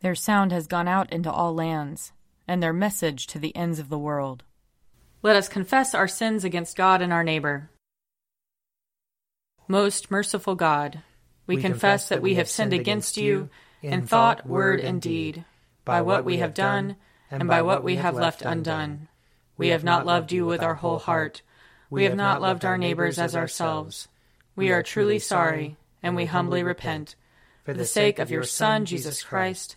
Their sound has gone out into all lands, and their message to the ends of the world. Let us confess our sins against God and our neighbor. Most merciful God, we, we confess that we have sinned against you in thought, word, and deed, by what we have done and by what we have left undone. We have not loved you with our whole heart. We have not loved our neighbors as ourselves. We are truly sorry, and we humbly repent. For the sake of your Son, Jesus Christ,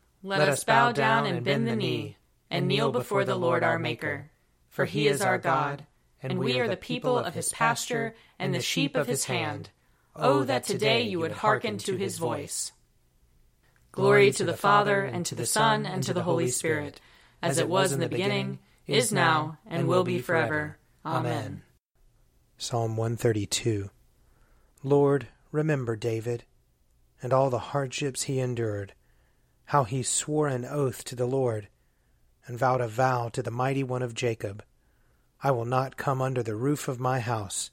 let us bow down and bend the knee, and kneel before the Lord our Maker. For he is our God, and we are the people of his pasture and the sheep of his hand. Oh, oh, that today you would hearken to his voice. Glory to the Father, and to the Son, and to the Holy Spirit, as it was in the beginning, is now, and will be forever. Amen. Psalm 132 Lord, remember David, and all the hardships he endured how he swore an oath to the Lord, and vowed a vow to the mighty one of Jacob I will not come under the roof of my house,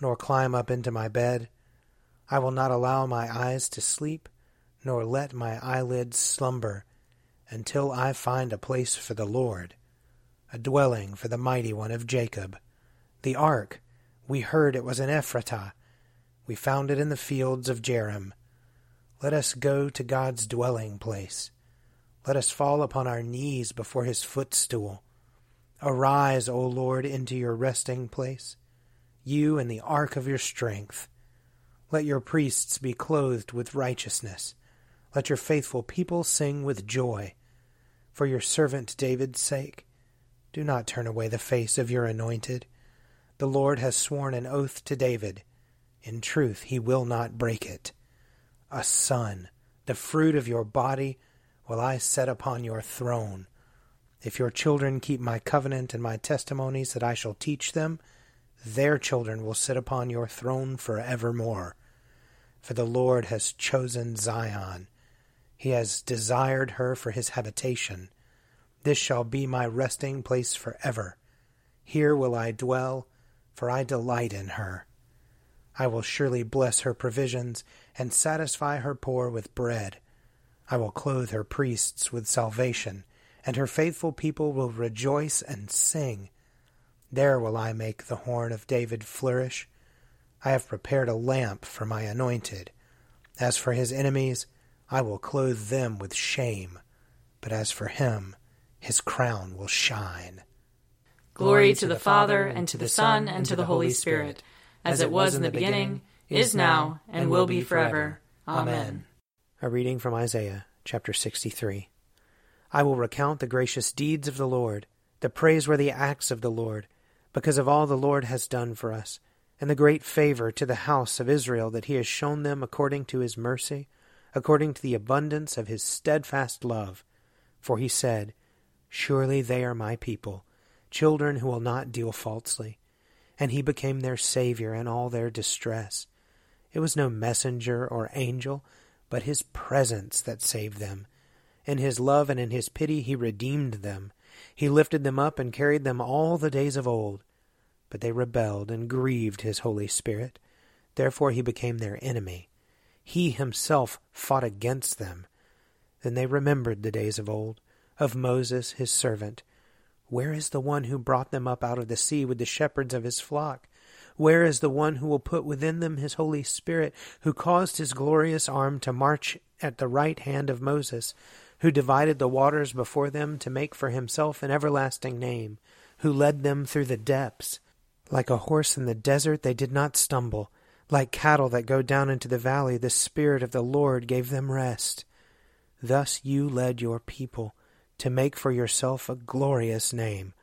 nor climb up into my bed. I will not allow my eyes to sleep, nor let my eyelids slumber, until I find a place for the Lord, a dwelling for the mighty one of Jacob. The ark, we heard it was in Ephratah. We found it in the fields of Jearim. Let us go to God's dwelling place. Let us fall upon our knees before his footstool. Arise, O Lord, into your resting place, you and the ark of your strength. Let your priests be clothed with righteousness. Let your faithful people sing with joy. For your servant David's sake, do not turn away the face of your anointed. The Lord has sworn an oath to David. In truth, he will not break it a son, the fruit of your body, will I set upon your throne. If your children keep my covenant and my testimonies that I shall teach them, their children will sit upon your throne for evermore. For the Lord has chosen Zion. He has desired her for his habitation. This shall be my resting place for ever. Here will I dwell, for I delight in her. I will surely bless her provisions and satisfy her poor with bread. I will clothe her priests with salvation, and her faithful people will rejoice and sing. There will I make the horn of David flourish. I have prepared a lamp for my anointed. As for his enemies, I will clothe them with shame. But as for him, his crown will shine. Glory to the Father, and to the Son, and to the Holy Spirit, as it was in the beginning is now, and will be forever. Amen. A reading from Isaiah chapter 63. I will recount the gracious deeds of the Lord, the praiseworthy acts of the Lord, because of all the Lord has done for us, and the great favor to the house of Israel that he has shown them according to his mercy, according to the abundance of his steadfast love. For he said, Surely they are my people, children who will not deal falsely. And he became their Savior in all their distress. It was no messenger or angel, but his presence that saved them. In his love and in his pity he redeemed them. He lifted them up and carried them all the days of old. But they rebelled and grieved his Holy Spirit. Therefore he became their enemy. He himself fought against them. Then they remembered the days of old, of Moses his servant. Where is the one who brought them up out of the sea with the shepherds of his flock? Where is the one who will put within them his Holy Spirit, who caused his glorious arm to march at the right hand of Moses, who divided the waters before them to make for himself an everlasting name, who led them through the depths. Like a horse in the desert, they did not stumble. Like cattle that go down into the valley, the Spirit of the Lord gave them rest. Thus you led your people to make for yourself a glorious name.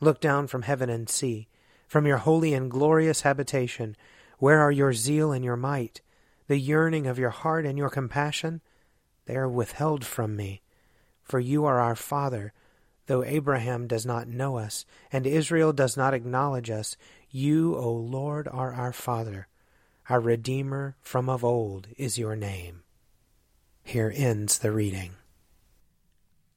Look down from heaven and see, from your holy and glorious habitation, where are your zeal and your might, the yearning of your heart and your compassion? They are withheld from me. For you are our Father. Though Abraham does not know us, and Israel does not acknowledge us, you, O Lord, are our Father. Our Redeemer from of old is your name. Here ends the reading.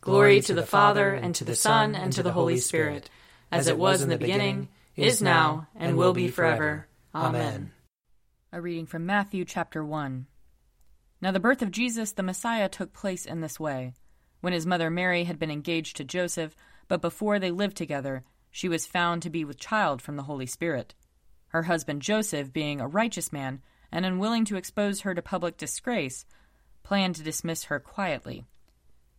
Glory to the Father, and to the Son, and to the Holy Spirit, as it was in the beginning, is now, and will be forever. Amen. A reading from Matthew chapter 1. Now the birth of Jesus the Messiah took place in this way. When his mother Mary had been engaged to Joseph, but before they lived together, she was found to be with child from the Holy Spirit. Her husband Joseph, being a righteous man and unwilling to expose her to public disgrace, planned to dismiss her quietly.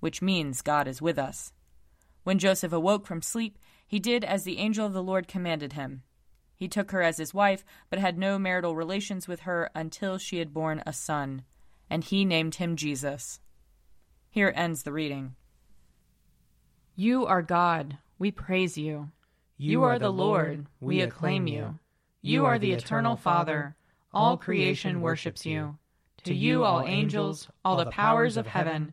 which means God is with us. When Joseph awoke from sleep, he did as the angel of the Lord commanded him he took her as his wife, but had no marital relations with her until she had borne a son, and he named him Jesus. Here ends the reading. You are God, we praise you. You, are the Lord, we acclaim you. You are the eternal Father, all creation worships you. To you, all angels, all the powers of heaven,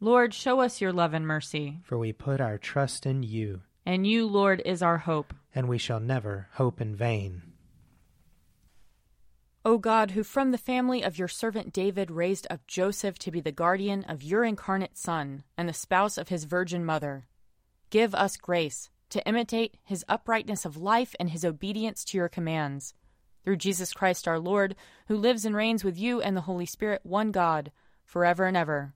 Lord, show us your love and mercy. For we put our trust in you. And you, Lord, is our hope. And we shall never hope in vain. O God, who from the family of your servant David raised up Joseph to be the guardian of your incarnate Son and the spouse of his virgin mother, give us grace to imitate his uprightness of life and his obedience to your commands. Through Jesus Christ our Lord, who lives and reigns with you and the Holy Spirit, one God, forever and ever.